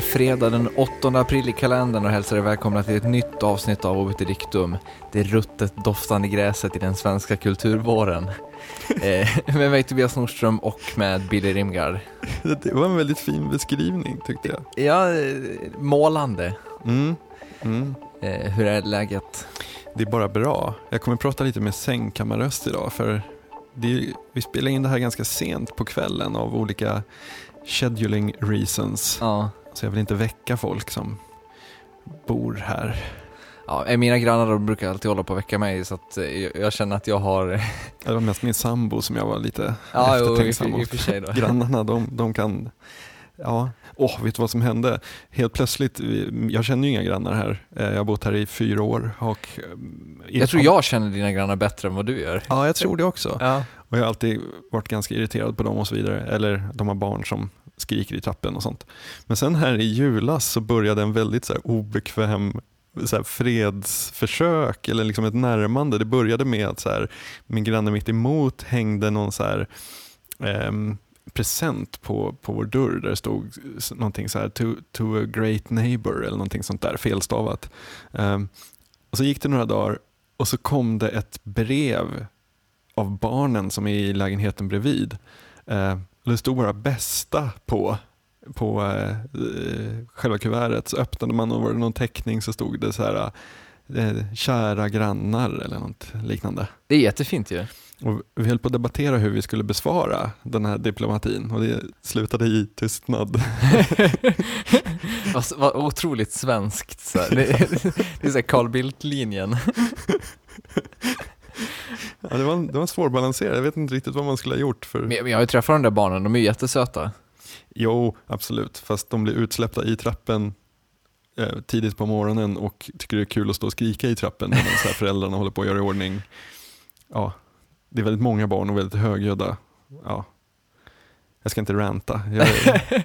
skriver fredag den 8 april i kalendern och hälsar er välkomna till ett nytt avsnitt av Obit Dictum. Det ruttet doftande gräset i den svenska kulturvåren. eh, med mig Tobias Nordström och med Billy Rimgard. Det var en väldigt fin beskrivning tyckte jag. Ja, eh, målande. Mm. Mm. Eh, hur är läget? Det är bara bra. Jag kommer prata lite med sängkammarröst idag för är, vi spelar in det här ganska sent på kvällen av olika scheduling reasons. Ja. Så jag vill inte väcka folk som bor här. Ja, eh, mina grannar brukar alltid hålla på att väcka mig så att eh, jag känner att jag har... Det var mest min sambo som jag var lite ja, eftertänksam mot. Grannarna, de, de kan Ja, åh, vet du vad som hände? Helt plötsligt, jag känner ju inga grannar här. Eh, jag har bott här i fyra år. Och, jag tror jag känner dina grannar bättre än vad du gör. Ja, jag tror det också. Ja. Och jag har alltid varit ganska irriterad på dem och så vidare. Eller de har barn som skriker i trappen och sånt. Men sen här i julas så började en väldigt så obekväm så här fredsförsök eller liksom ett närmande. Det började med att så här, min granne mitt emot hängde någon så här, um, present på, på vår dörr där det stod någonting så här to, to a great neighbor eller någonting sånt där felstavat. Um, och så gick det några dagar och så kom det ett brev av barnen som är i lägenheten bredvid. Uh, det stod bara bästa på på uh, själva kuvertet. Så öppnade man och var det någon teckning så stod det så här uh, kära grannar eller något liknande. Det är jättefint ju. Och vi höll på att debattera hur vi skulle besvara den här diplomatin och det slutade i tystnad. vad, vad otroligt svenskt. Så det, det är så Carl Bildt-linjen. ja, det, var, det var svårbalanserat, jag vet inte riktigt vad man skulle ha gjort. För... Men jag har ju träffat de där barnen, de är jättesöta. Jo, absolut, fast de blir utsläppta i trappen eh, tidigt på morgonen och tycker det är kul att stå och skrika i trappen medan föräldrarna håller på att göra i ordning. Ja, det är väldigt många barn och väldigt högljudda. Ja. Jag ska inte ranta, jag,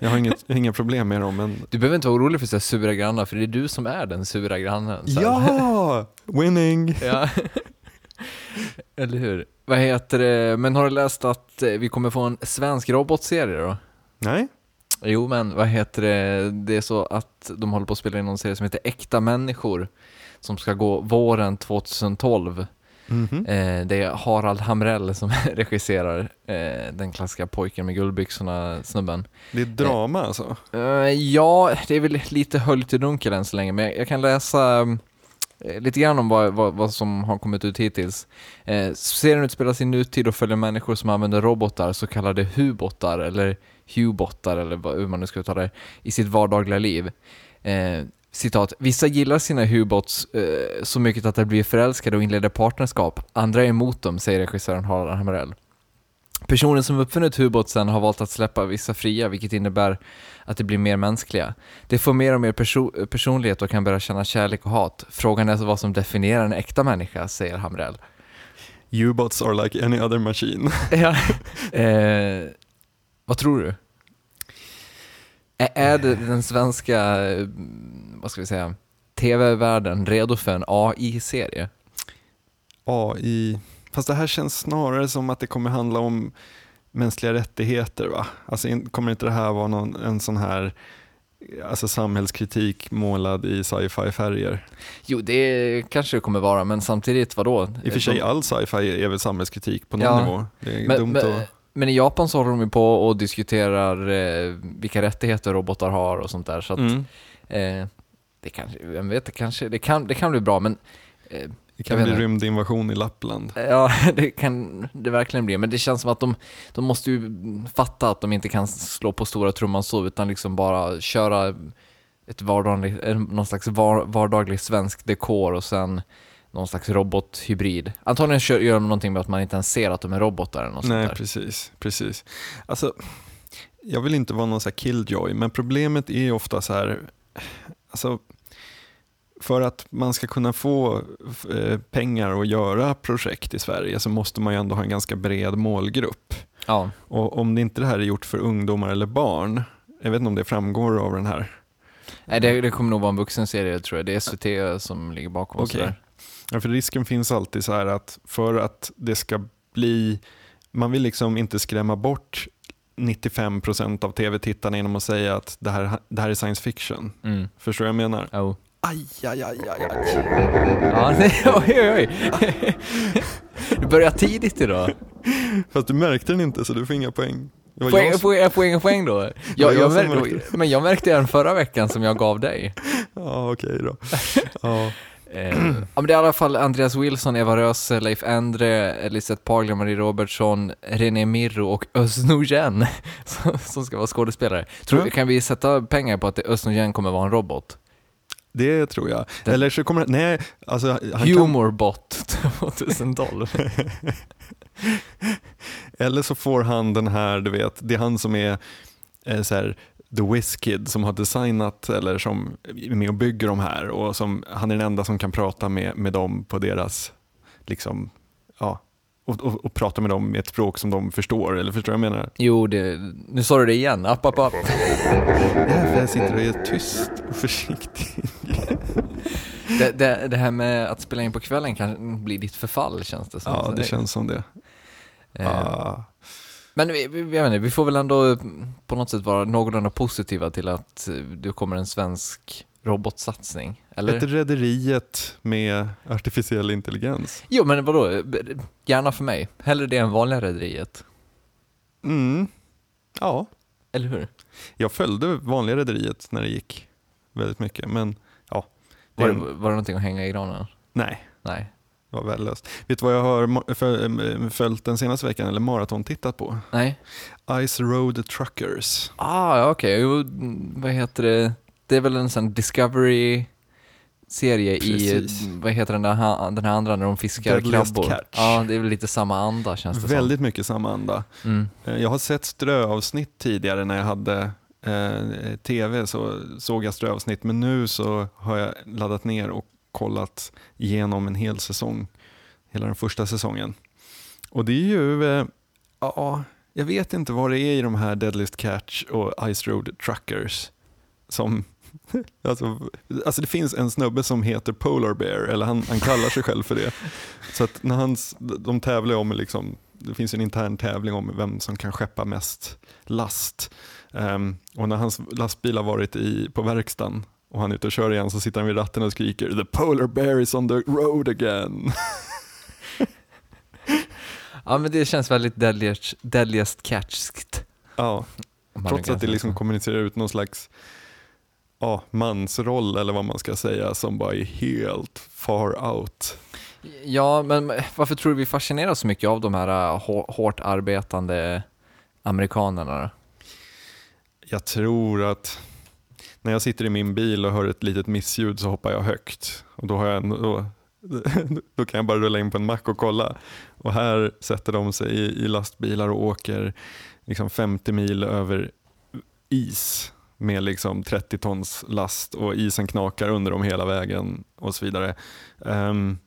jag har inget, inga problem med dem. Men... Du behöver inte vara orolig för så sura grannar, för det är du som är den sura grannen. Ja! Winning! ja. Eller hur? Vad heter det, men har du läst att eh, vi kommer få en svensk robotserie då? Nej. Jo, men vad heter det, det är så att de håller på att spela in någon serie som heter Äkta människor, som ska gå våren 2012. Mm -hmm. eh, det är Harald Hamrell som regisserar eh, den klassiska pojken med guldbyxorna snubben. Det är drama eh, alltså? Eh, ja, det är väl lite höljt i dunkel än så länge, men jag, jag kan läsa eh, lite grann om vad, vad, vad, som har kommit ut hittills. Eh, serien utspelas i nutid och följer människor som använder robotar, så kallade hubottar eller hubottar eller hur man nu ska uttala det, i sitt vardagliga liv. Eh, citat, vissa gillar sina hubots eh, så mycket att de blir förälskade och inleder partnerskap. Andra är emot dem, säger regissören Harald Hamrell. Personen som uppfunnit hubotsen har valt att släppa vissa fria, vilket innebär att de blir mer mänskliga. De får mer och mer perso personlighet och kan börja känna kärlek och hat. Frågan är vad som definierar en äkta människa, säger Hamrell. U-bots are like any other machine. ja. Eh, vad tror du? Är det den svenska, vad ska vi säga, tv-världen redo för en AI-serie? AI, fast det här känns snarare som att det kommer handla om mänskliga rättigheter va? Alltså kommer inte det här vara någon, en sån här alltså samhällskritik målad i sci-fi färger? Jo, det kanske det kommer vara, men samtidigt vadå? I och för sig all sci-fi är väl samhällskritik på någon ja, nivå. Det är men, dumt men, att... Men i Japan så håller de ju på och diskuterar eh, vilka rättigheter robotar har och sånt där. Så att, mm. eh, det kanske, vem vet, det kanske, det kan, det kan bli bra men eh, det kan bli rymdinvasion i Lappland. Ja, det kan det verkligen bli. Men det känns som att de, de måste ju fatta att de inte kan slå på stora trumman så, utan liksom bara köra ett vardagligt, någon slags var, vardaglig svensk dekor och sen någon slags robothybrid. Antagligen kör, gör de någonting med att man inte ens ser att de är robotar eller något Nej, precis. precis. Alltså, jag vill inte vara någon så killjoy, men problemet är ofta så här, alltså, för att man ska kunna få eh, pengar och göra projekt i Sverige så måste man ju ändå ha en ganska bred målgrupp. Ja. Och om det inte det här är gjort för ungdomar eller barn, jag vet inte om det framgår av den här. Nej, det, det kommer nog vara en vuxenserie tror jag. Det är SVT som ligger bakom. Okay. Ja, för risken finns alltid så här att för att det ska bli, man vill liksom inte skrämma bort 95% av tv-tittarna genom att säga att det här, det här är science fiction. Mm. Förstår du vad jag menar? Oh. Aj, aj, aj, aj, aj. Ja, nej, oj, oj, oj. Du börjar tidigt idag. Fast du märkte den inte så du får inga poäng. Det var Poäng, jag som- poäng, poäng, poäng då. Jag, jag jag som märkte, men jag märkte den förra veckan som jag gav dig. Ja, okej då. Ja. Eh, ja, men det är i alla fall Andreas Wilson, Eva Röse, Leif Endre, Elisabeth Pagler, Marie Robertsson, René Mirro och Özz Nujen som, som ska vara skådespelare. Tror, Ja. Kan vi sätta pengar på att Özz Nujen kommer vara en robot? Det tror jag. Den- Eller så kommer nej, alltså han kan, Humorbot 2012. Eller så får han den här, du vet, det är han som är eh, så här, The Whiz Kid som har designat eller som är med och bygger de här och som, han är den enda som kan prata med, med dem på deras, liksom, ja, och, och, och prata med dem med ett språk som de förstår, eller förstår du vad jag menar? Jo, det, nu sa du det igen. App, app, app. Därför jag sitter och är tyst och försiktig. Det, det, det här med att spela in på kvällen kan bli ditt förfall känns det som. Ja, det känns som det. eh, Ah. Men vi, vi, jag inte, vi får väl ändå på något sätt vara någorlunda positiva till att eh, det kommer en svensk robotsatsning. Eller? Ett rederiet med artificiell intelligens. Jo, men vadå? Gärna för mig. Hellre det än vanliga rederiet. Mm. Ja, Eller hur? jag följde vanliga rederiet när det gick väldigt mycket, men ja. Det Var, det, var det någonting att hänga i granen? nej, Nej. det var värdelöst. Vet du vad jag har eh, följt den senaste veckan, eller maraton tittat på? Nej? Ice Road Truckers. Ah, okej. Mm, vad heter det? Det är väl en sån Discovery-serie i, Precis. vad heter den där, den här andra när de fiskar Deadliest krabbor? Catch. Ja, det är väl lite samma anda känns det Väldigt mycket samma anda. som. Mm. Eh, Jag har sett ströavsnitt tidigare när jag hade eh, tv så såg jag ströavsnitt men nu så har jag laddat ner och kollat igenom en hel säsong, hela den första säsongen. Och det är ju, eh, ja, jag vet inte vad det är i de här Deadliest Catch och Ice Road Truckers som Alltså, alltså det finns en snubbe som heter Polar Bear, eller han, han kallar sig själv för det. Så att när hans, de tävlar om, liksom, det finns en intern tävling om vem som kan skeppa mest last. Ehm, och när hans lastbil har varit i, på verkstaden och han är ute och kör igen så sitter han vid ratten och skriker “The Polar Bear is on the road again”. Ja, men det känns väldigt deadliest, deadliest catch-skt. ja, trots att det liksom kommunicerar ut någon slags ja, mansroll eller vad man ska säga som bara är helt far out. Ja, men varför tror du vi fascineras så mycket av de här äh, hå- hårt arbetande amerikanerna? Jag tror att när jag sitter i min bil och hör ett litet missljud så hoppar jag högt. Och då, har jag en, då, då kan jag bara rulla in på en mack och kolla. Och här sätter de sig i, i lastbilar och åker liksom 50 mil över is med liksom 30 tons last och isen knakar under dem hela vägen och så vidare. Ehm,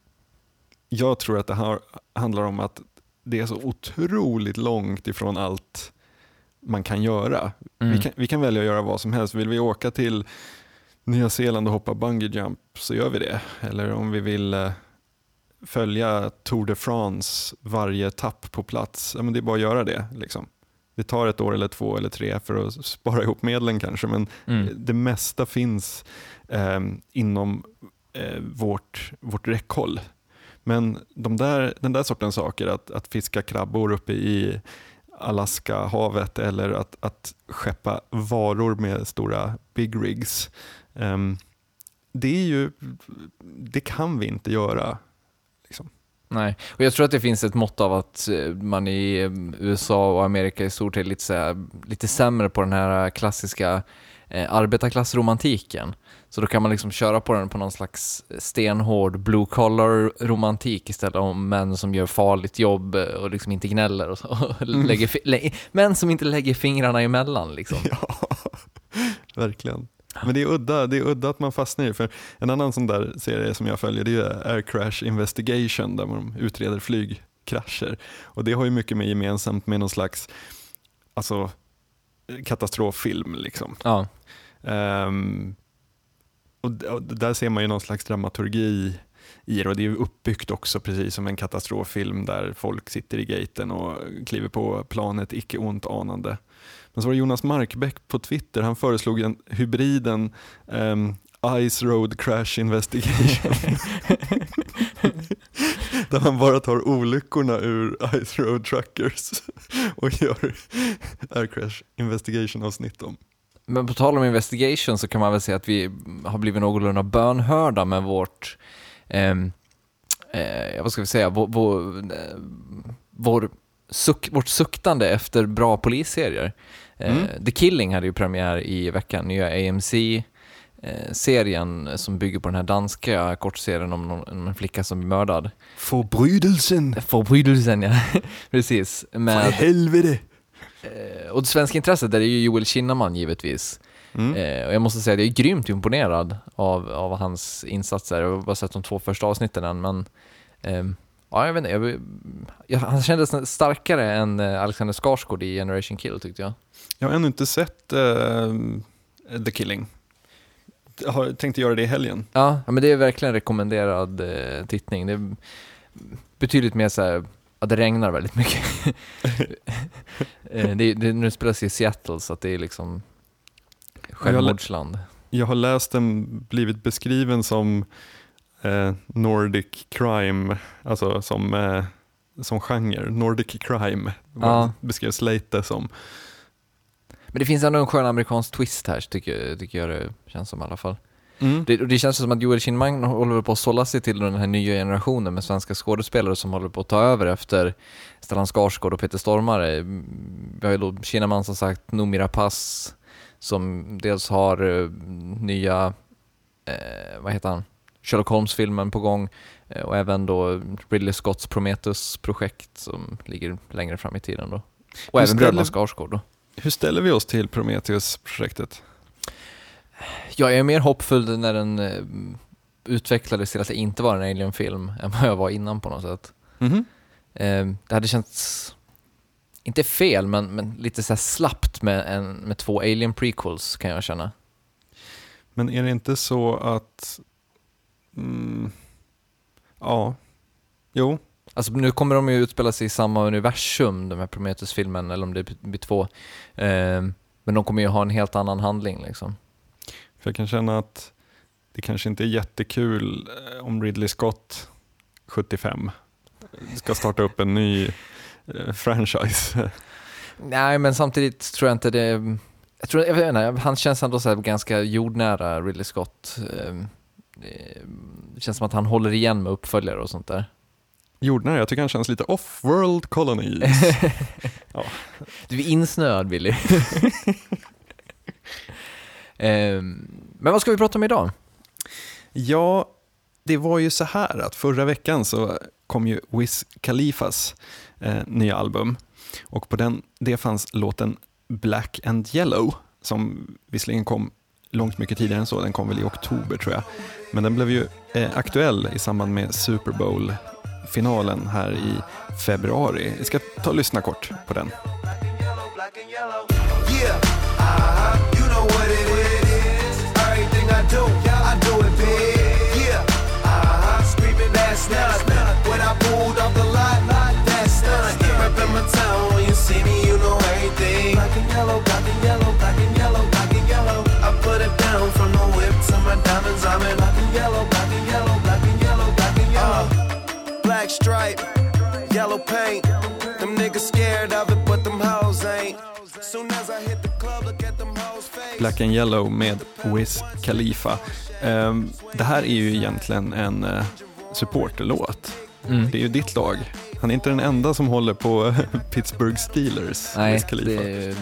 jag tror att det här handlar om att det är så otroligt långt ifrån allt man kan göra. Mm. Vi, kan, vi kan välja att göra vad som helst. Vill vi åka till Nya Zeeland och hoppa bungee jump så gör vi det. Eller om vi vill eh, följa Tour de France varje etapp på plats, ja, men det är bara att göra det. Liksom. Det tar ett år eller två eller tre för att spara ihop medlen kanske, men Mm. det mesta finns eh, inom eh, vårt, vårt räckhåll. Men de där, den där sortens saker, att, att fiska krabbor uppe i Alaska-havet eller att, att skeppa varor med stora big rigs, ehm, det, är ju, det kan vi inte göra. Liksom. Nej, och jag tror att det finns ett mått av att eh, man i eh, USA och Amerika i stort är lite, så här, lite sämre på den här klassiska eh, arbetarklassromantiken. Så då kan man liksom köra på den på någon slags stenhård blue collar romantik istället om män som gör farligt jobb eh, och liksom inte gnäller och så. Och lägger, lä- män som inte lägger fingrarna emellan liksom. Ja, verkligen. Men det är, udda, det är udda att man fastnar i för en annan sån där serie som jag följer det är Air Crash Investigation där man utreder flygkrascher. Och det har ju mycket med gemensamt med någon slags alltså, katastroffilm. Liksom. Ja. Ehm, och, där ser man ju någon slags dramaturgi i det. Och det är uppbyggt också precis som en katastroffilm där folk sitter i gaten och kliver på planet icke ont anande. Men så var det Jonas Markbäck på Twitter, han föreslog en hybriden um, Ice Road Crash Investigation. Där man bara tar olyckorna ur Ice Road Truckers och gör Air Crash Investigation avsnitt om. Men på tal om investigation så kan man väl säga att vi har blivit någorlunda bönhörda med vårt, eh, eh, vad ska vi säga, vår, vår, eh, vår suck, vårt suktande efter bra polisserier. Eh, mm. The Killing hade ju premiär i veckan, nya AMC eh, serien som bygger på den här danska kortserien om, någon, om en flicka som blir mördad. Förbrydelsen! Förbrydelsen, ja. Precis. Med, För helvete! Eh, och det svenska intresset där är ju Joel Kinnaman givetvis. Mm. Eh, och jag måste säga att jag är grymt imponerad av, av hans insatser. Jag har bara sett de två första avsnitten än, men eh, ja, jag vet inte, jag, han kändes starkare än eh, Alexander Skarsgård i Generation Kill tyckte jag. Jag har ännu inte sett uh, The Killing. Jag har tänkt göra det i helgen. Ja, men det är verkligen rekommenderad eh, tittning. Det är betydligt mer så här, ja det regnar väldigt mycket. det, det, nu spelas i Seattle så att det är liksom självmordsland. Jag har läst den blivit beskriven som eh, Nordic crime, alltså som, eh, som genre, Nordic crime ja. beskrevs lite som. Men det finns ändå en skön amerikansk twist här, tycker, tycker jag det känns som i alla fall. Mm. Det, det, känns som att Joel Kinnaman håller på att sålla sig till den här nya generationen med svenska skådespelare som håller på att ta över efter Stellan Skarsgård och Peter Stormare. Vi har ju då Kinnaman som sagt Noomi Rapace som dels har uh, nya, eh, vad heter han, Sherlock Holmes-filmen på gång eh, och även då Ridley Scotts Prometheus-projekt som ligger längre fram i tiden då. Och Hur även Bröderna Skarsgård då. Hur ställer vi oss till Prometheus-projektet? Jag är mer hoppfull när den eh, utvecklades till att det inte var en Alien-film än vad jag var innan på något sätt. Mm -hmm. det hade känts, inte fel, men, men lite så slappt med, en, med två Alien prequels kan jag känna. Men är det inte så att, mm, ja, jo, Alltså nu kommer de ju utspela sig i samma universum, de här Prometheus-filmen, eller om det blir två. Eh, men de kommer ju ha en helt annan handling liksom. För jag kan känna att det kanske inte är jättekul eh, om Ridley Scott 75 ska starta upp en ny eh, franchise. Nej, men samtidigt tror jag inte det... Jag tror, jag vet inte, han känns ändå så ganska jordnära, Ridley Scott. Ehm, det känns som att han håller igen med uppföljare och sånt där jordnära. Jag tycker han känns lite off-world colonies. ja. Du är insnöad Billy. um, men vad ska vi prata om idag? Ja, det var ju så här att förra veckan så kom ju Wiz Khalifas eh, nya album och på den, det fanns låten Black and Yellow som visserligen kom långt mycket tidigare än så, den kom väl i oktober tror jag. Men den blev ju eh, aktuell i samband med Super Bowl finalen här i februari. Vi ska ta och lyssna kort på den. Yellow yellow paint. Them niggas scared of it, but them hoes ain't. Soon as I hit the club, look at them hoes face. Black and Yellow med Wiz Khalifa. Um, det här är ju egentligen en uh, supporterlåt. Mm. Det är ju ditt lag. Han är inte den enda som håller på Pittsburgh Steelers. Nej, det är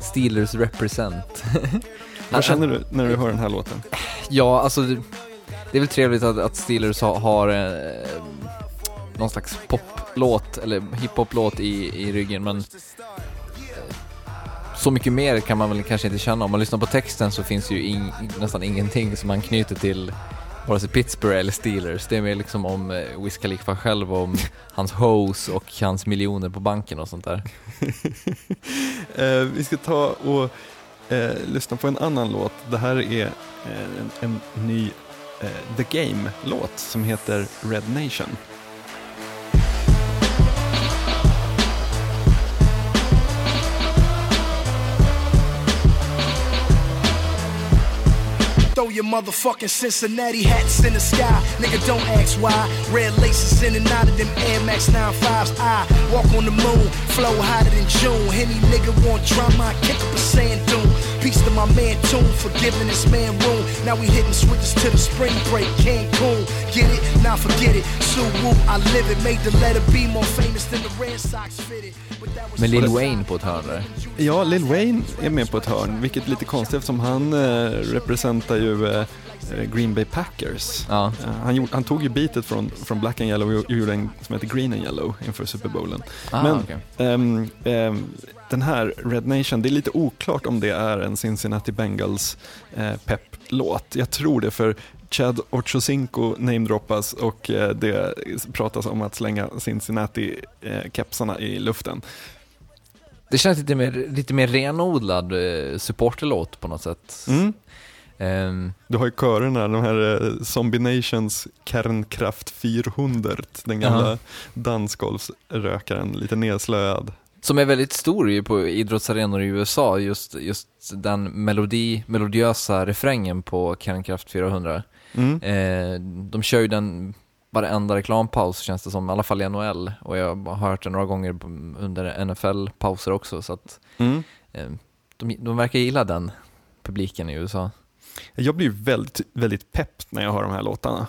Steelers represent. Vad känner du när du hör den här låten? Ja, alltså det är väl trevligt att, att Steelers har, har eh, någon slags poplåt eller hiphoplåt i, i ryggen men eh, så mycket mer kan man väl kanske inte känna. Om man lyssnar på texten så finns ju in, nästan ingenting som man knyter till vare sig Pittsburgh eller Steelers. Det är mer liksom om eh, Wiz Khalifa själv, om hans hose och hans miljoner på banken och sånt där. eh, vi ska ta och eh, lyssna på en annan låt. Det här är eh, en, en ny eh, The Game-låt som heter Red Nation. Throw your motherfucking Cincinnati hats in the sky. Nigga, don't ask why. Red laces in and out of them Air Max 95s. I walk on the moon, flow hotter than June. Any nigga want drama, I kick up a sand dune. Peace to my man Tune for giving this man room. Now we hitting switches to the spring break, Cancun. Get it? Now forget it. Sue Woo, I live it. Made the letter B more famous than the Red Sox fitted. But Med Lil Wayne på ett hörn där. Ja, Lil Wayne är med på ett hörn, vilket är lite konstigt eftersom han eh, representerar ju eh, Green Bay Packers. Ja. Eh, han, gjorde, han tog ju beatet från, från Black and Yellow och gjorde en som heter Green and Yellow inför Super Bowlen. Ah, Men okej. ehm, ehm, den här Red Nation, det är lite oklart om det är en Cincinnati Bengals eh, pepplåt. Jag tror det för Chad Ochocinco namedroppas och eh, det pratas om att slänga Cincinnati-kepsarna i luften. Det känns lite mer, lite mer renodlad eh, supporterlåt på något sätt. Mm. Ehm, Du har ju körerna, de här eh, Zombie Nations Kernkraft 400, den gamla Jaha. dansgolfsrökaren, lite nedslöad. som är väldigt stor ju på idrottsarenor i USA, just, just den melodi, melodiösa refrängen på Kärnkraft 400. Mm. Eh, de kör ju den varenda reklampaus känns det som, i alla fall i NHL. Och jag har hört den några gånger under NFL-pauser också, så att Mm. eh, de, de verkar gilla den publiken i USA. Jag blir väldigt, väldigt pepp när jag hör de här låtarna.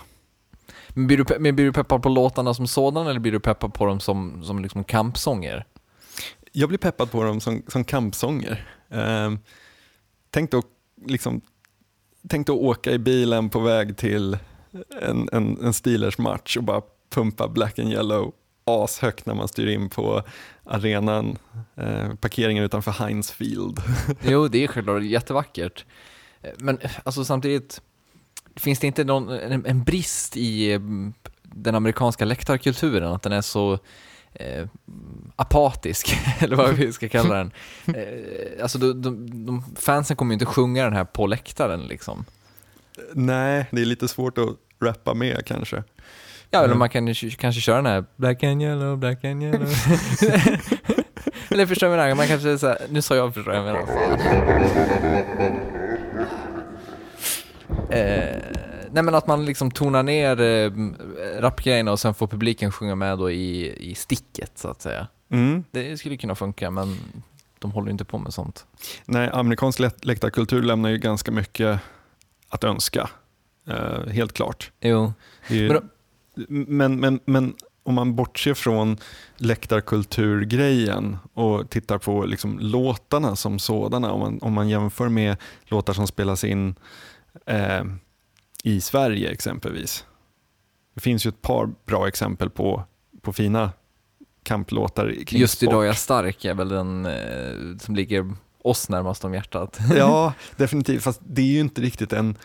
Men blir, du, men blir du peppad på låtarna som sådan eller blir du peppad på dem som, som liksom kampsånger? Jag blir peppad på dem som, som kampsånger. Eh, tänk, då, liksom, tänk då åka i bilen på väg till en, en, en Steelers-match och bara pumpa Black and Yellow ashögt när man styr in på arenan, eh, parkeringen utanför Heinz Field. Jo, det är självklart jättevackert. Men alltså samtidigt, finns det inte någon, en, en brist i eh, den amerikanska läktarkulturen, att den är så eh, apatisk, eller vad vi ska kalla den. Eh, alltså de, de, de, fansen kommer ju inte sjunga den här på läktaren liksom. Nej, det är lite svårt att rappa med kanske. Ja, eller Mm. man kan kanske köra den här Black and yellow, black and yellow. eller förstår du vad jag menar? Man kanske så här, nu sa jag förstår jag menar. Eh, nej men att man liksom tonar ner eh, rapgrejerna och sen får publiken sjunga med då i, i sticket så att säga. Mm. Det skulle kunna funka men de håller ju inte på med sånt. Nej, amerikansk lä- läktarkultur lämnar ju ganska mycket att önska. Eh, helt klart. Jo. Det är ju, men, men, men om man bortser från läktarkulturgrejen och tittar på liksom låtarna som sådana, om man, om man jämför med låtar som spelas in eh, i Sverige exempelvis. Det finns ju ett par bra exempel på, på fina kamplåtar kring Just sport. idag är jag stark är väl den eh, som ligger oss närmast om hjärtat. Ja, definitivt. Fast det är ju inte riktigt en...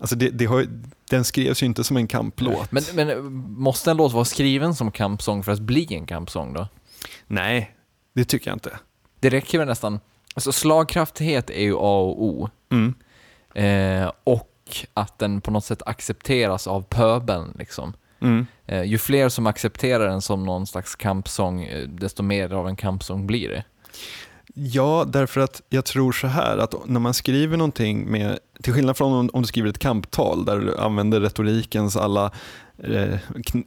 Alltså det, det har, den skrevs ju inte som en kamplåt. Men, men eh, måste en låt vara skriven som kampsång för att bli en kampsång då? Nej, det tycker jag inte. Det räcker väl nästan, alltså slagkraftighet är ju A och O. Mm. Eh, och att den på något sätt accepteras av pöbeln liksom. Mm. Eh, ju fler som accepterar den som någon slags kampsång, eh, desto mer av en kampsång blir det. Ja, därför att jag tror så här att när man skriver någonting med, till skillnad från om, om du skriver ett kamptal där du använder retorikens alla eh,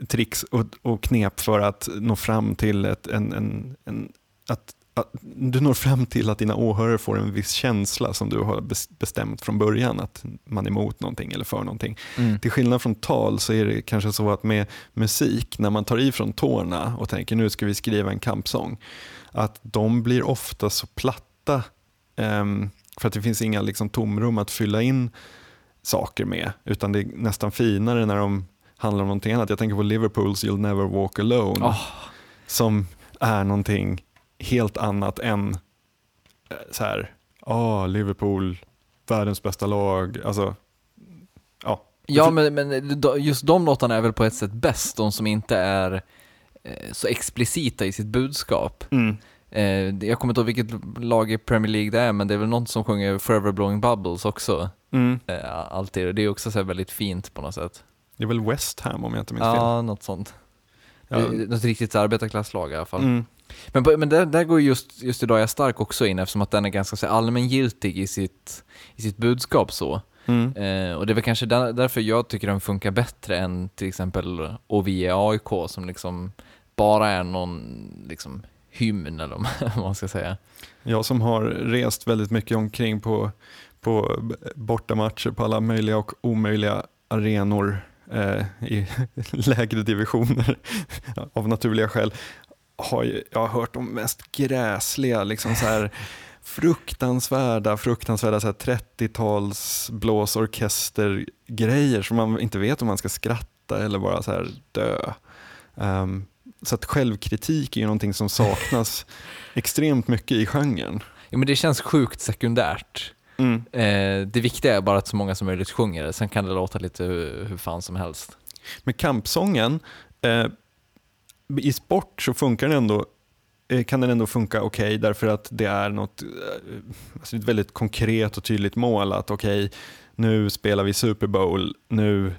tricks och, och knep för att nå fram till ett, en, en, en, att du når fram till att dina åhörare får en viss känsla som du har bes- bestämt från början, att man är emot någonting eller för någonting. Till skillnad från tal så är det kanske så att med musik, när man tar i från tårna och tänker nu ska vi skriva en kampsång, att de blir ofta så platta ehm, för att det finns inga liksom, tomrum att fylla in saker med, utan det är nästan finare när de handlar om någonting annat. Jag tänker på Liverpools You'll Never Walk Alone, Åh. som är någonting helt annat än eh, så här, ah, Liverpool, världens bästa lag, alltså, ja. Ja, men, men just de låtarna är väl på ett sätt bäst, de som inte är eh, så explicita i sitt budskap. Mm. Eh, jag kommer inte ihåg vilket lag i Premier League det är, men det är väl någon som sjunger Forever Blowing Bubbles också. Mm. alltid. Det är också så väldigt fint på något sätt. Det är väl West Ham om jag inte minns fel. Ja, något sånt. Ja. Något riktigt arbetarklasslag i alla fall. Mm. Men, men där, där går just, just idag jag stark också in eftersom att den är ganska så allmängiltig i sitt, i sitt budskap så. Mm. Eh, och det är väl kanske där, därför jag tycker den funkar bättre än till exempel OVE AIK som liksom bara är någon liksom hymn eller vad man ska säga. Jag som har rest väldigt mycket omkring på, på bortamatcher på alla möjliga och omöjliga arenor i lägre divisioner av naturliga skäl har ju, jag har hört de mest gräsliga, liksom så här fruktansvärda, fruktansvärda så här 30-tals blåsorkestergrejer som man inte vet om man ska skratta eller bara så här dö. Ehm, så att självkritik är ju någonting som saknas extremt mycket i genren. Ja, men det känns sjukt sekundärt. Eh, det viktiga är bara att så många som möjligt sjunger det, sen kan det låta lite hur, hur fan som helst. Men kampsången, eh, i sport så funkar den ändå, eh, kan den ändå funka okej därför att det är något, eh, alltså ett väldigt konkret och tydligt mål att okej, nu spelar vi Super Bowl, nu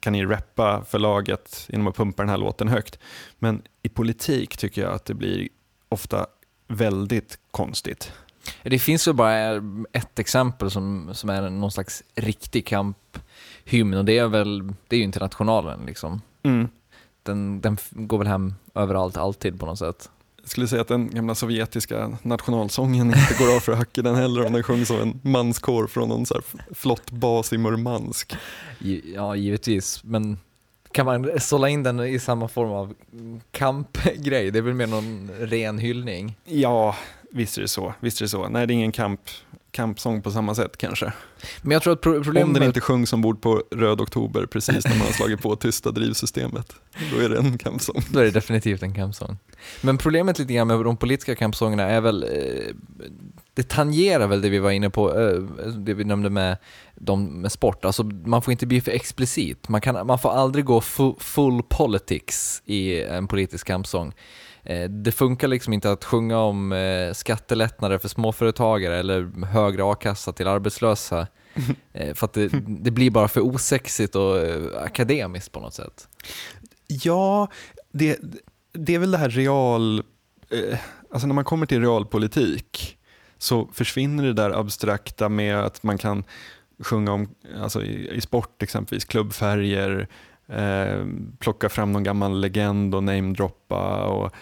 kan ni rappa för laget genom att pumpa den här låten högt. Men i politik tycker jag att det blir ofta väldigt konstigt. Det finns ju bara ett exempel som, som är någon slags riktig kamphymn och det är väl, det är ju internationalen liksom. Den, den f- går väl hem överallt, alltid på något sätt. Jag skulle säga att den gamla sovjetiska nationalsången inte går av för hacken den heller om den sjungs av en manskår från någon så här flott bas i Murmansk. Ja, givetvis, men kan man sålla in den i samma form av kampgrej? Det är väl mer någon ren hyllning? Ja, visst är det så. Visst är det så. Nej, det är ingen kamp, kampsång på samma sätt kanske. Men jag tror att pro- Om problemet... den inte sjungs ombord på Röd Oktober precis när man har slagit på tysta drivsystemet. Då är det en kampsång. Då är det definitivt en kampsång. Men problemet lite grann med de politiska kampsångerna är väl, eh, det tangerar väl det vi var inne på, eh, det vi nämnde med, de med sport. Alltså man får inte bli för explicit. Man, kan, man får aldrig gå fu- full politics i en politisk kampsång. Eh, Det funkar liksom inte att sjunga om eh, skattelättnader för småföretagare eller högre a-kassa till arbetslösa. Eh, För att det, det blir bara för osexigt och akademiskt på något sätt. Ja, det, det är väl det här real... Alltså när man kommer till realpolitik så försvinner det där abstrakta med att man kan sjunga om, alltså i, i sport exempelvis, klubbfärger, eh, plocka fram någon gammal legend och namedroppa. Och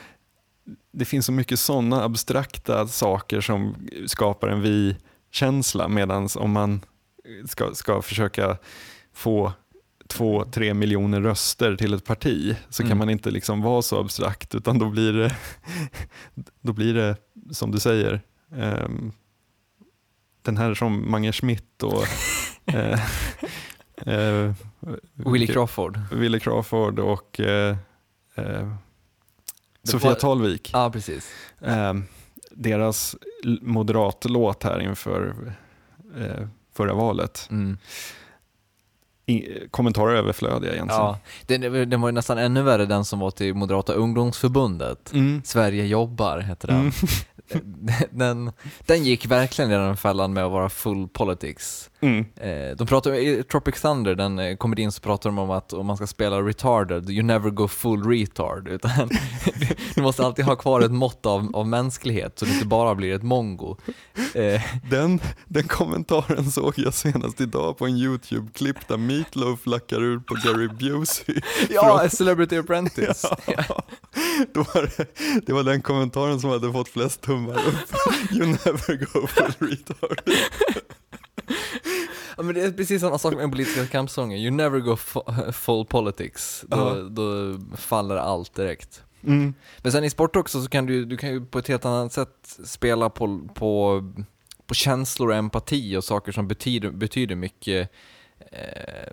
det finns så mycket sådana abstrakta saker som skapar en vi-känsla medan om man ska, ska försöka få två, tre miljoner röster till ett parti så Mm. kan man inte liksom vara så abstrakt utan då blir det, då blir det som du säger, ehm, den här som Mange Schmidt och eh, eh, Willie Crawford. Willie Crawford och eh, eh, Sofia Talvik. Ja, precis. Ehm, deras moderatlåt här inför eh, förra valet. Mm. I, kommentarer överflödiga egentligen. Ja, den, den var nästan ännu värre den som var till Moderata ungdomsförbundet. Mm. Sverige jobbar hette den. Mm. den. Den gick verkligen i den fällan med att vara full politics. Mm. Eh, de pratar, I Tropic Thunder, den eh, komedin, så pratar de om att om man ska spela retarded, you never go full retard. Utan du måste alltid ha kvar ett mått av, av mänsklighet så du inte bara blir ett mongo. Eh, Den, den kommentaren såg jag senast idag på en YouTube-klipp där Meatloaf lackar ur på Gary Busey. ja, Celebrity Apprentice. Ja, då var det, det var den kommentaren som hade fått flest tummar upp. You never go full retard. Ja, men det är precis samma sak med politiska kampsånger. You never go fu- full politics. Då, Ja. då faller allt direkt. Mm. Men sen i sport också så kan du, du kan ju på ett helt annat sätt spela på, på, på känslor och empati och saker som betyder, betyder mycket eh,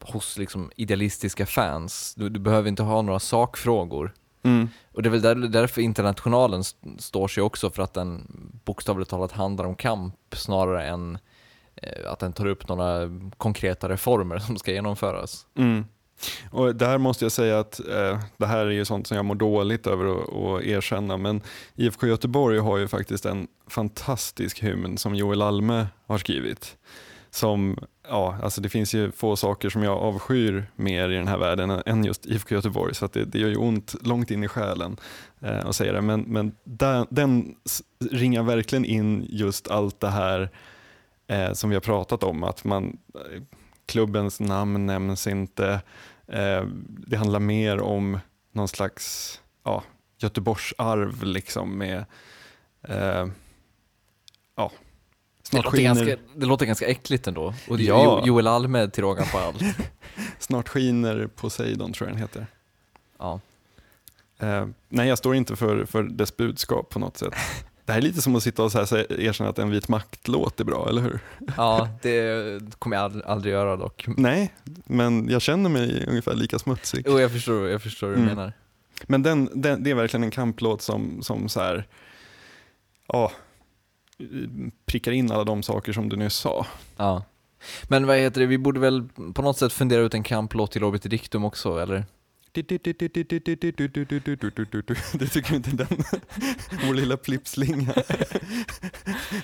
hos liksom idealistiska fans. Du, du behöver inte ha några sakfrågor. Mm. Och det är väl där, därför internationalen st- står sig också för att den bokstavligt talat handlar om kamp snarare än Eh, att den tar upp några konkreta reformer som ska genomföras. Mm. Och där måste jag säga att eh, det här är ju sånt som jag mår dåligt över att, erkänna, men IFK Göteborg har ju faktiskt en fantastisk hymn som Joel Alme har skrivit, som, ja, alltså det finns ju få saker som jag avskyr mer i den här världen än just IFK Göteborg, så att det, det gör ju ont långt in i själen eh, att säga det. Men, men där, den ringar verkligen in just allt det här eh, som vi har pratat om, att man, eh, klubbens namn nämns inte, eh, det handlar mer om någon slags ja, Göteborgsarv liksom med eh, ja, Det snart låter, skiner, ganska, det låter ganska äckligt ändå. Och det Ja. Jo- Joel Almed till rågan på allt. snart skiner Poseidon tror jag den heter. Ja. Eh, nej, jag står inte för, för dess budskap på något sätt. Det här är lite som att sitta och så här erkänna att en vit makt-låt är bra, eller hur? ja, det kommer jag aldrig, aldrig göra dock. Nej, men jag känner mig ungefär lika smutsig. Jo, jag förstår, jag förstår hur du Mm. menar. Men den, den, det är verkligen en kamplåt som, som så här, ja, prickar in alla de saker som du nyss sa. Ja. Men vad heter det, vi borde väl på något sätt fundera ut en kamplåt till Orbit Dictum också, eller? Det tycker inte den, vår lilla plippslinga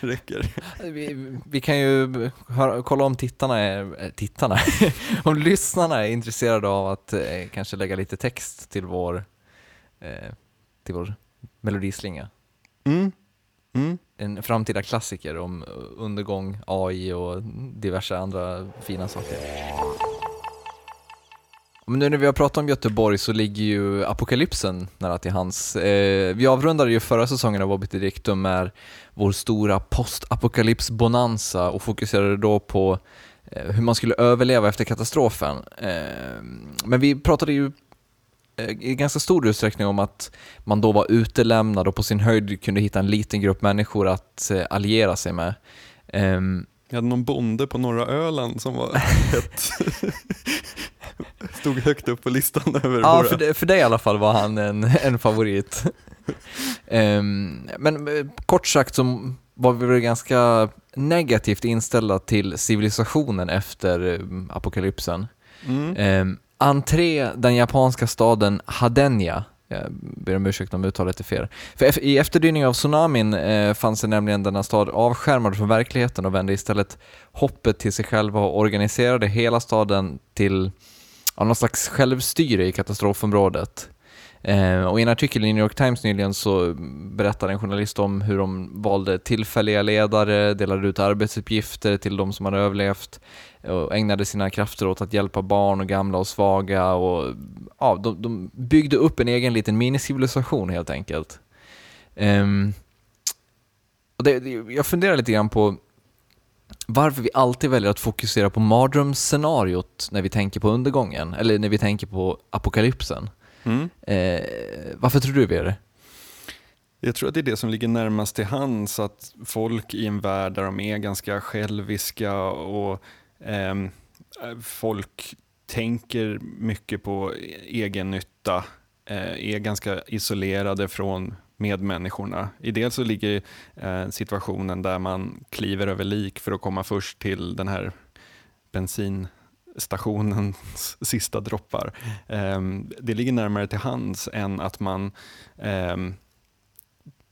räcker. Vi, vi kan ju höra, kolla om tittarna är, äh, tittarna, om lyssnarna är intresserade av att eh, kanske lägga lite text till vår, eh, till vår melodislinga. Mm. Mm. En framtida klassiker om undergång, AI och diverse andra fina saker. Men nu när vi har pratat om Göteborg så ligger ju apokalypsen nära till hans. Eh, vi avrundade ju förra säsongen av Obit Dictum med vår stora postapokalyps-bonanza och fokuserade då på eh, hur man skulle överleva efter katastrofen. Eh, men vi pratade ju eh, i ganska stor utsträckning om att man då var utelämnad och på sin höjd kunde hitta en liten grupp människor att eh, alliera sig med. Ehm, Jag hade någon bonde på norra Öland som var ett stod högt upp på listan över Ja, våra... för, det, för dig i alla fall var han en, en favorit. Ehm, men eh, kort sagt så var vi väl ganska negativt inställda till civilisationen efter eh, apokalypsen. Mm. Um, entré den japanska staden Hadenya. Jag ber om ursäkt om uttalet är fel. För i efterdyning av tsunamin eh, fanns det nämligen denna stad avskärmad från verkligheten och vände istället hoppet till sig själva och organiserade hela staden till ja, någon slags självstyre i katastrofområdet. Eh, och i en artikel i New York Times nyligen så berättade en journalist om hur de valde tillfälliga ledare, delade ut arbetsuppgifter till de som hade överlevt och ägnade sina krafter åt att hjälpa barn och gamla och svaga och ja, de, de byggde upp en egen liten minicivilisation helt enkelt. Eh, och det- jag funderar lite grann på varför vi alltid väljer att fokusera på mardrömsscenariot när vi tänker på undergången, eller när vi tänker på apokalypsen. Mm. Eh, varför tror du vi gör det? Jag tror att det är det som ligger närmast till hands, att folk i en värld där de är ganska själviska och ehm, folk tänker mycket på egen nytta, eh, är ganska isolerade från medmänniskorna. I Dels så ligger eh, situationen där man kliver över lik för att komma först till den här bensinstationens sista droppar. Ehm, det ligger närmare till hands än att man ehm,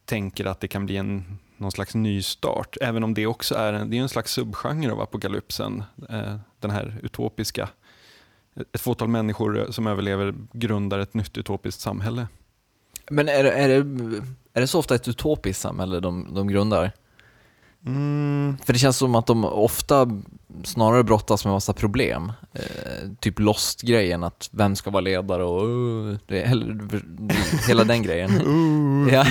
tänker att det kan bli en, någon slags nystart, även om det också är en, det är en slags subgenre av apokalypsen, eh, den här utopiska. Ett fåtal människor som överlever grundar ett nytt utopiskt samhälle. Men är det, är det, är det så ofta ett utopiskt samhälle de, de grundar? Mm, För det känns som att de ofta snarare brottas med massa problem. Eh, typ Lost-grejen, att vem ska vara ledare och uh, det, hela, den grejen. Ja,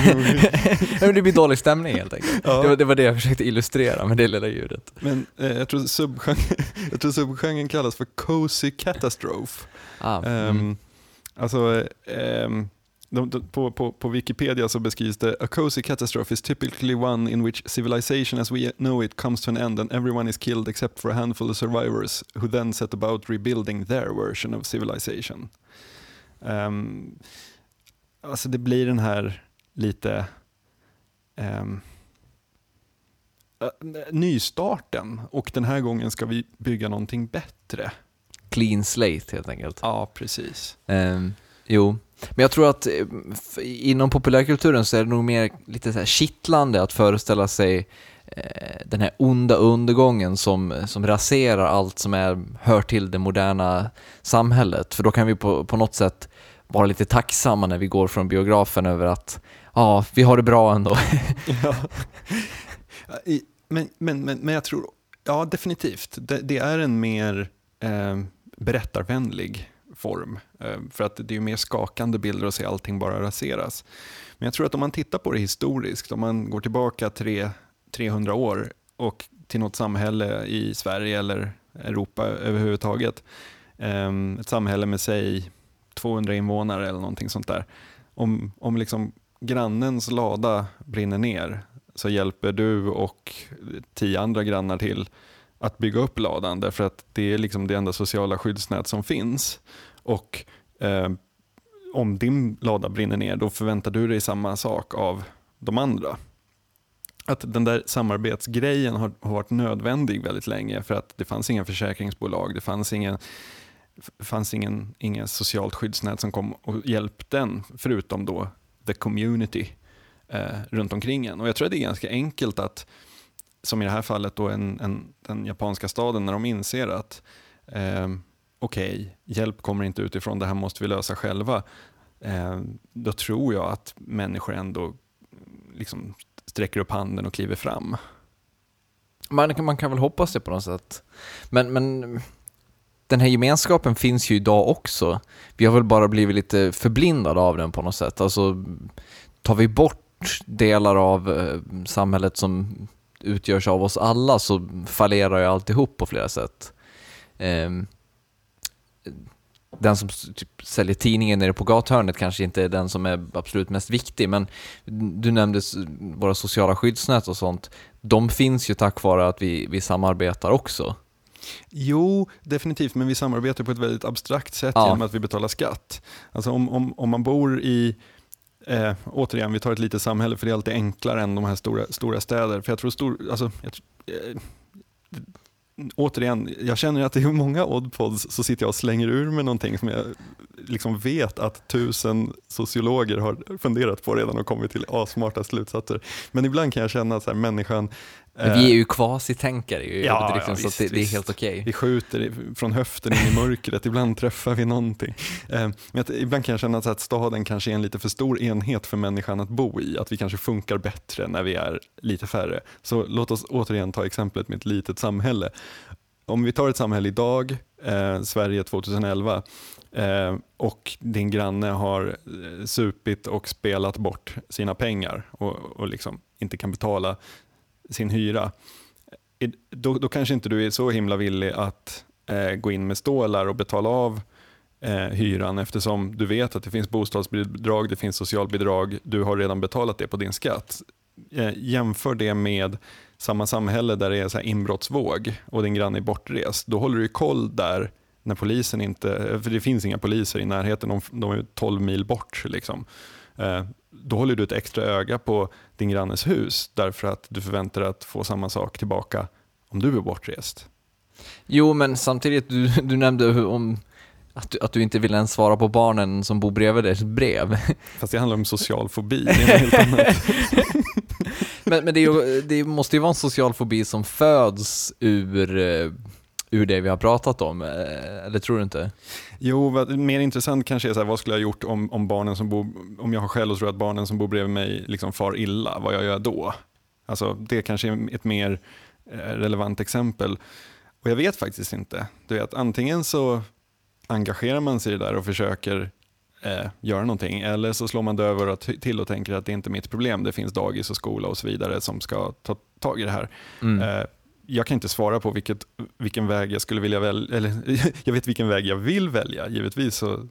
men det blir dålig stämning helt enkelt. Ja. Det, var, det var det jag försökte illustrera med det lilla ljudet. Men eh, jag, tror subgenren, jag tror subgenren kallas för cozy catastrophe. Ah, mm. Um, alltså, ehm, de, de, på, på, på Wikipedia så beskrivs det A cozy catastrophe is typically one in which civilization as we know it comes to an end and everyone is killed except for a handful of survivors who then set about rebuilding their version of civilization. Um, alltså det blir den här lite um, nystarten och den här gången ska vi bygga någonting bättre. Clean slate helt enkelt. Ja, precis. Ehm, jo, men jag tror att eh, inom populärkulturen så är det nog mer lite så här kittlande att föreställa sig eh, den här onda undergången som, som raserar allt som är, hör till det moderna samhället. För då kan vi på, på något sätt vara lite tacksamma när vi går från biografen över att ja, vi har det bra ändå. Ja. Men, men, men, men jag tror, ja definitivt, det, det är en mer eh, berättarvänlig form. Eh, för att det är ju mer skakande bilder att se allting bara raseras. Men jag tror att om man tittar på det historiskt, om man går tillbaka tre, 300 år och till något samhälle i Sverige eller Europa överhuvudtaget, ehm, ett samhälle med säg 200 invånare eller någonting sånt där. Om, om liksom grannens lada brinner ner så hjälper du och tio andra grannar till att bygga upp ladan därför att det är liksom det enda sociala skyddsnät som finns. Och eh, om din lada brinner ner då förväntar du dig samma sak av de andra. Att den där samarbetsgrejen har, har varit nödvändig väldigt länge för att det fanns inga försäkringsbolag, det fanns ingen fanns ingen, ingen socialt skyddsnät som kom och hjälpte en, förutom då the community eh, runt omkring en. Och jag tror att det är ganska enkelt att, som i det här fallet, då en, en, den japanska staden, när de inser att eh, okej, okay, hjälp kommer inte utifrån, det här måste vi lösa själva. Eh, då tror jag att människor ändå mm, liksom sträcker upp handen och kliver fram. Man, man kan väl hoppas det på något sätt. Men, men den här gemenskapen finns ju idag också. Vi har väl bara blivit lite förblindade av den på något sätt. Alltså, tar vi bort delar av eh, samhället som utgörs av oss alla så fallerar ju alltihop på flera sätt. Eh, den som typ säljer tidningen nere på gathörnet kanske inte är den som är absolut mest viktig, men du nämnde våra sociala skyddsnät och sånt. De finns ju tack vare att vi, vi samarbetar också. Jo, definitivt, men vi samarbetar på ett väldigt abstrakt sätt ja. genom att vi betalar skatt. Alltså om, om, om man bor i, eh, återigen, vi tar ett litet samhälle för det är alltid enklare än de här stora, stora städer. För jag tror stor, alltså, jag, eh, återigen, jag känner att det är många oddpods så sitter jag och slänger ur med någonting som jag liksom vet att tusen sociologer har funderat på redan och kommit till asmarta slutsatser. Men ibland kan jag känna att så människan men vi är ju kvasitänkare ju, ja, liksom, ja, så visst, det, det, är helt okej. Okay. Vi skjuter från höften in i mörkret, ibland träffar vi någonting. Men att, ibland kan jag känna att staden kanske är en lite för stor enhet för människan att bo i, att vi kanske funkar bättre när vi är lite färre. Så låt oss återigen ta exemplet med ett litet samhälle. Om vi tar ett samhälle idag, eh, Sverige 2011, eh, och din granne har eh, supit och spelat bort sina pengar och, och liksom inte kan betala sin hyra, eh, då, då kanske inte du är så himla villig att eh, gå in med stålar och betala av eh, hyran eftersom du vet att det finns bostadsbidrag, det finns socialbidrag, du har redan betalat det på din skatt. Eh, jämför det med samma samhälle där det är så här inbrottsvåg och din granne är bortrest. Då håller du koll där när polisen inte, för det finns inga poliser i närheten, de, de är 12 mil bort. Liksom. Eh, då håller du ett extra öga på din grannes hus därför att du förväntar dig att få samma sak tillbaka om du är bortrest. Jo, men samtidigt, du, du nämnde om att du, att du inte vill ens svara på barnen som bor bredvid dig brev. Fast det handlar om social fobi, men men det, ju, det, måste ju vara en social fobi som föds ur ur det vi har pratat om, eller tror du inte? Jo, mer intressant kanske är så här, vad skulle jag ha gjort om, om barnen som bor, om jag har skäl att tro att barnen som bor bredvid mig liksom far illa, vad jag gör då? Alltså, det kanske är ett mer relevant exempel. Och jag vet faktiskt inte. Du vet, antingen så engagerar man sig i det där och försöker eh, göra någonting, eller så slår man dövörat till och tänker att det är inte är mitt problem, det finns dagis och skola och så vidare som ska ta tag i det här. Mm. Eh, jag kan inte svara på vilket, vilken väg jag skulle vilja välja, eller jag vet vilken väg jag vill välja. Givetvis så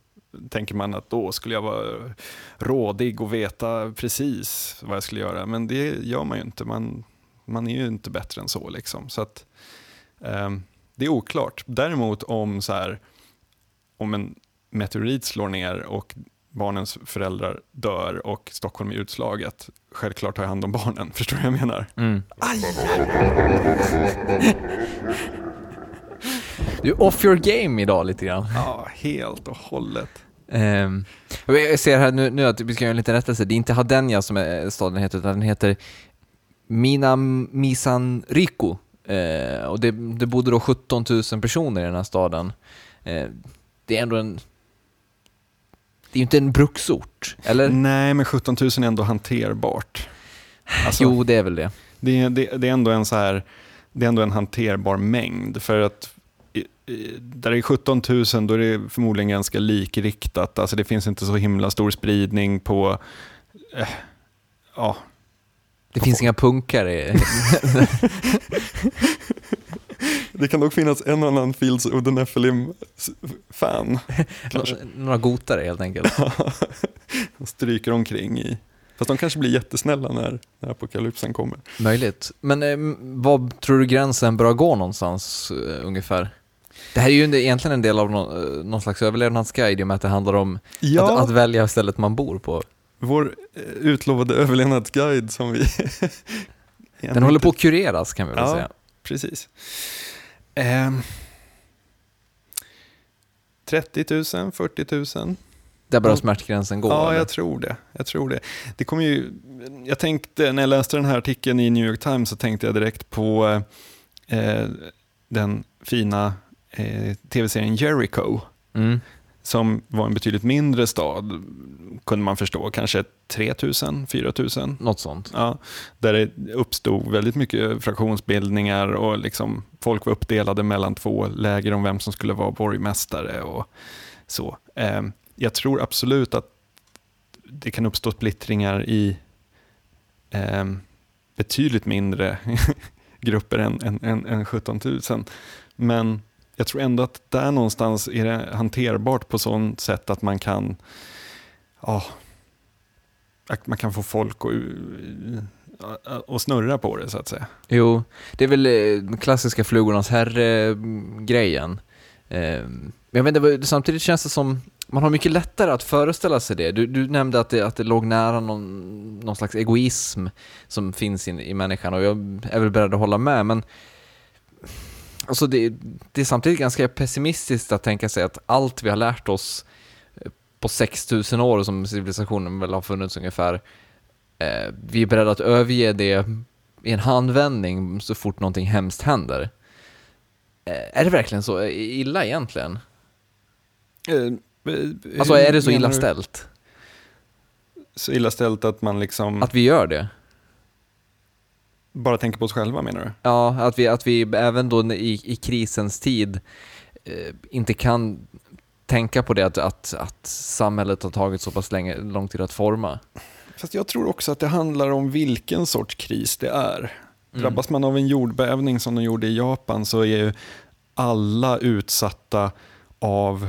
tänker man att då skulle jag vara rådig och veta precis vad jag skulle göra, men det gör man ju inte. Man, man är ju inte bättre än så. Liksom. så att, eh, det är oklart. Däremot om, så här, om en meteorit slår ner och barnens föräldrar dör och Stockholm är utslaget. Självklart tar jag hand om barnen, förstår du vad jag menar? Mm. Du är off your game idag lite grann. Ja, helt och hållet. Um, jag ser här nu, nu att vi ska göra en liten rättelse. Det är inte Hadenja som är staden heter, utan den heter Mina Misan Riku. Eh, och det, det bodde då 17 000 personer i den här staden. Eh, det är ändå en... Det är ju inte en bruksort, eller? Nej, men 17 000 är ändå hanterbart. Alltså, jo, det är väl det. Det, är- det, det är ändå en så här, det är ändå en hanterbar mängd. För att där det är 17 000 då är det förmodligen ganska likriktat. Alltså det finns inte så himla stor spridning på eh, ja, Det finns inga punkare. Det kan dock finnas en annan Fields the Nephilim-fan. Några gotare helt enkelt. De stryker omkring i. Fast de kanske blir jättesnälla när, när apokalypsen kommer. Möjligt. Men eh, vad tror du gränsen bör gå någonstans eh, ungefär? Det här är ju en- egentligen en del av någon, eh, någon slags överlevnadsguide i och med att det handlar om Ja, att, att välja stället man bor på. vår eh, utlovade överlevnadsguide som vi... Den håller på att kureras kan vi väl Ja. säga. Precis. Ehm, 30 000, 40 000. Där bör Ja. smärtgränsen gå. Ja, eller? jag tror det. Jag tror det. Det kommer ju, jag tänkte, när jag läste den här artikeln i New York Times så tänkte jag direkt på eh, den fina eh, tv-serien Jericho Mm. Som var en betydligt mindre stad, kunde man förstå, kanske 3000, 4000. Något sånt. Ja, där det uppstod väldigt mycket fraktionsbildningar och liksom folk var uppdelade mellan två läger om vem som skulle vara borgmästare och så. Eh, jag tror absolut att det kan uppstå splittringar i eh, betydligt mindre grupper än, än, än, än 17 000. Men jag tror ändå att där någonstans är det hanterbart på sånt sätt att man kan ja, att man kan få folk att, eh, att snurra på det så att säga. Jo, det är väl den klassiska flugornas herre-grejen. Ehm, jag vet inte, samtidigt känns det som man har mycket lättare att föreställa sig det. Du, du nämnde att det, att det låg nära någon, någon slags egoism som finns i, i människan och jag är väl beredd att hålla med, men alltså det, det är samtidigt ganska pessimistiskt att tänka sig att allt vi har lärt oss eh, på 6000 år som civilisationen väl har funnits ungefär, eh, vi är beredda att överge det i en handvändning så fort någonting hemskt händer. Eh, är det verkligen så illa egentligen? Alltså är det så illa ställt? Så illa ställt att man liksom Att vi gör det? Bara tänker på oss själva menar du? Ja, att vi, att vi även då i, i krisens tid eh, inte kan tänka på det att, att, att samhället har tagit så pass länge, lång tid att forma. Fast jag tror också att det handlar om vilken sorts kris det är. Mm. Drabbas man av en jordbävning som de gjorde i Japan så är ju alla utsatta av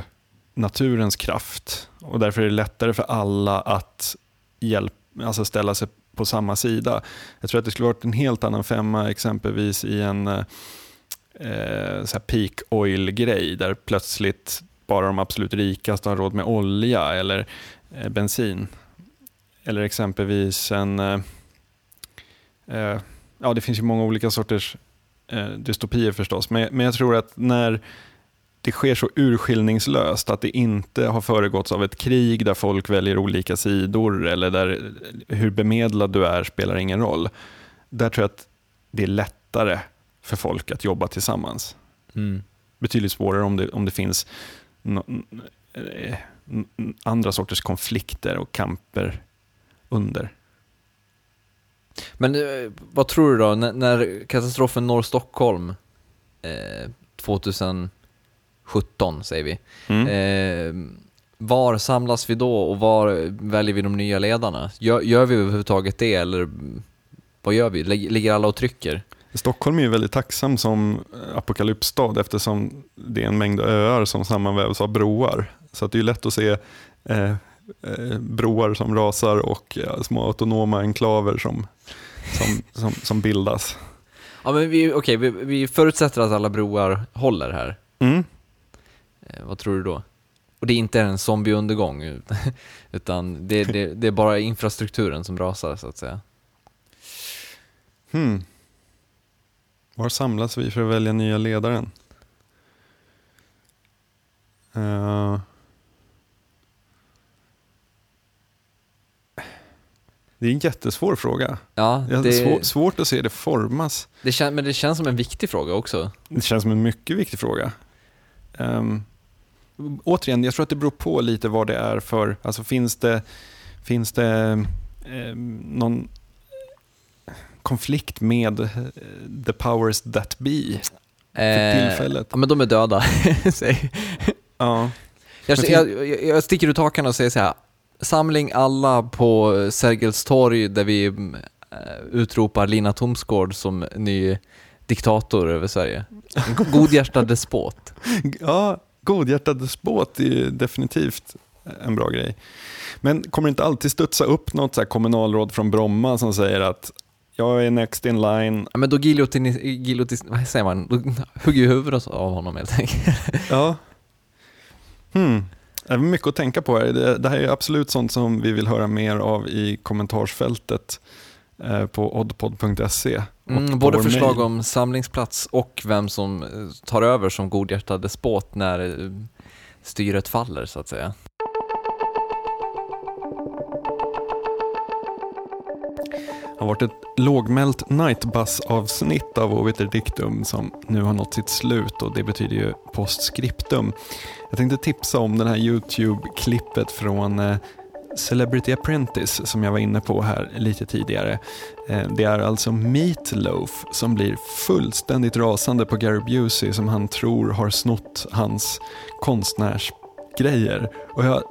naturens kraft. Och därför är det lättare för alla att hjälp, alltså ställa sig på samma sida. Jag tror att det skulle varit en helt annan femma exempelvis i en eh, eh, så här peak oil-grej där plötsligt bara de absolut rikaste har råd med olja eller eh, bensin. Eller exempelvis en... Eh, eh ja, det finns ju många olika sorters eh, dystopier förstås, men, men jag tror att när det sker så urskiljningslöst att det inte har föregåtts av ett krig där folk väljer olika sidor eller där hur bemedlad du är spelar ingen roll. Där tror jag att det är lättare för folk att jobba tillsammans. Betydligt svårare om det, om det finns no, eh, andra sorters konflikter och kamper under. Men eh, vad tror du då, när, när katastrofen når Stockholm eh, 2017 säger vi, Mm. eh, var samlas vi då och var väljer vi de nya ledarna? Gör, gör vi överhuvudtaget det eller vad gör vi? Lig- Ligger alla och trycker? Stockholm är ju väldigt tacksam som eh, apokalypsstad eftersom det är en mängd öar som sammanvävs av broar. Så att det är lätt att se eh, eh, broar som rasar och eh, små autonoma enklaver som, som, som, som bildas. Ja men vi, okej, vi, vi förutsätter att alla broar håller här. Mm. Eh, vad tror du då? Och det är inte en zombieundergång ut- utan det, det, det är bara infrastrukturen som rasar så att säga. Hmm. Var samlas vi för att välja nya ledaren? Eh, Det är en jättesvår fråga. Ja, Det är det, svår, svårt att se det formas. det kän, men det känns som en viktig fråga också. Det känns som en mycket viktig fråga. Um, återigen, jag tror att det beror på lite vad det är för, alltså finns det, finns det eh, någon konflikt med eh, the powers that be för tillfället? Ja, men de är döda. Ja, jag, jag, jag, sticker ut hakan och säger så här. Samling alla på Sergels torg där vi eh, utropar Lina Thomsgård som ny diktator över Sverige. En go- godhjärtad despot. ja godhjärtad despot är definitivt en bra grej. Men kommer det inte alltid studsa upp något så kommunalråd från Bromma som säger att jag är next in line, Ja, men då giljotin, giljotin, vad säger man, då hugger ju huvudet av honom helt enkelt. Ja. Hmm. Det är mycket att tänka på här. Det, det här är absolut sånt som vi vill höra mer av i kommentarsfältet på oddpod.se. Mm, både förslag mail. om samlingsplats och vem som eh, tar över som godhjärtad despot när eh, styret faller så att säga. Det har varit ett lågmält Nightbus-avsnitt av Obiter Dictum som nu har nått sitt slut och det betyder ju postscriptum. Jag tänkte tipsa om den här YouTube-klippet från eh, Celebrity Apprentice som jag var inne på här lite tidigare. Eh, det är alltså Meatloaf som blir fullständigt rasande på Gary Busey som han tror har snott hans konstnärsgrejer. Och jag,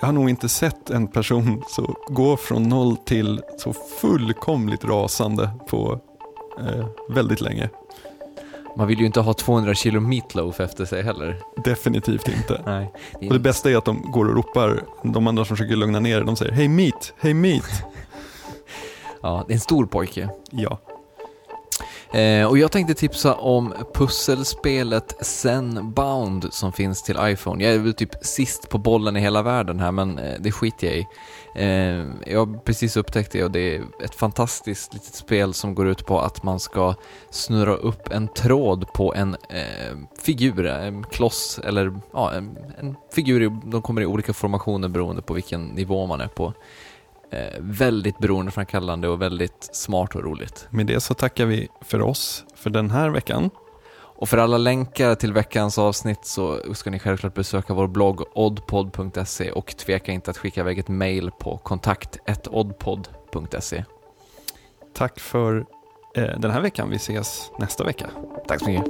jag har nog inte sett en person så gå från noll till så fullkomligt rasande på eh, väldigt länge. Man vill ju inte ha 200 kilo meatloaf efter sig heller. Definitivt inte. Nej. Och det bästa är att de går och ropar, de andra som försöker lugna ner det, de säger hej meat, hej meat. Ja, det är en stor pojke. Ja, Eh, och jag tänkte tipsa om pusselspelet Zenbound som finns till iPhone. Jag är väl typ sist på bollen i hela världen här, men eh, det skiter jag i. Eh, jag har precis upptäckt det och det är ett fantastiskt litet spel som går ut på att man ska snurra upp en tråd på en eh, figur, en kloss eller ja, en, en figur. De kommer i olika formationer beroende på vilken nivå man är på. Eh, väldigt beroendeframkallande och väldigt smart och roligt. med det så tackar vi för oss för den här veckan. Och för alla länkar till veckans avsnitt så ska ni självklart besöka vår blogg oddpod.se och tveka inte att skicka iväg ett mail på kontakt.oddpod.se. Tack för eh, den här veckan, vi ses nästa vecka. Tack så mycket.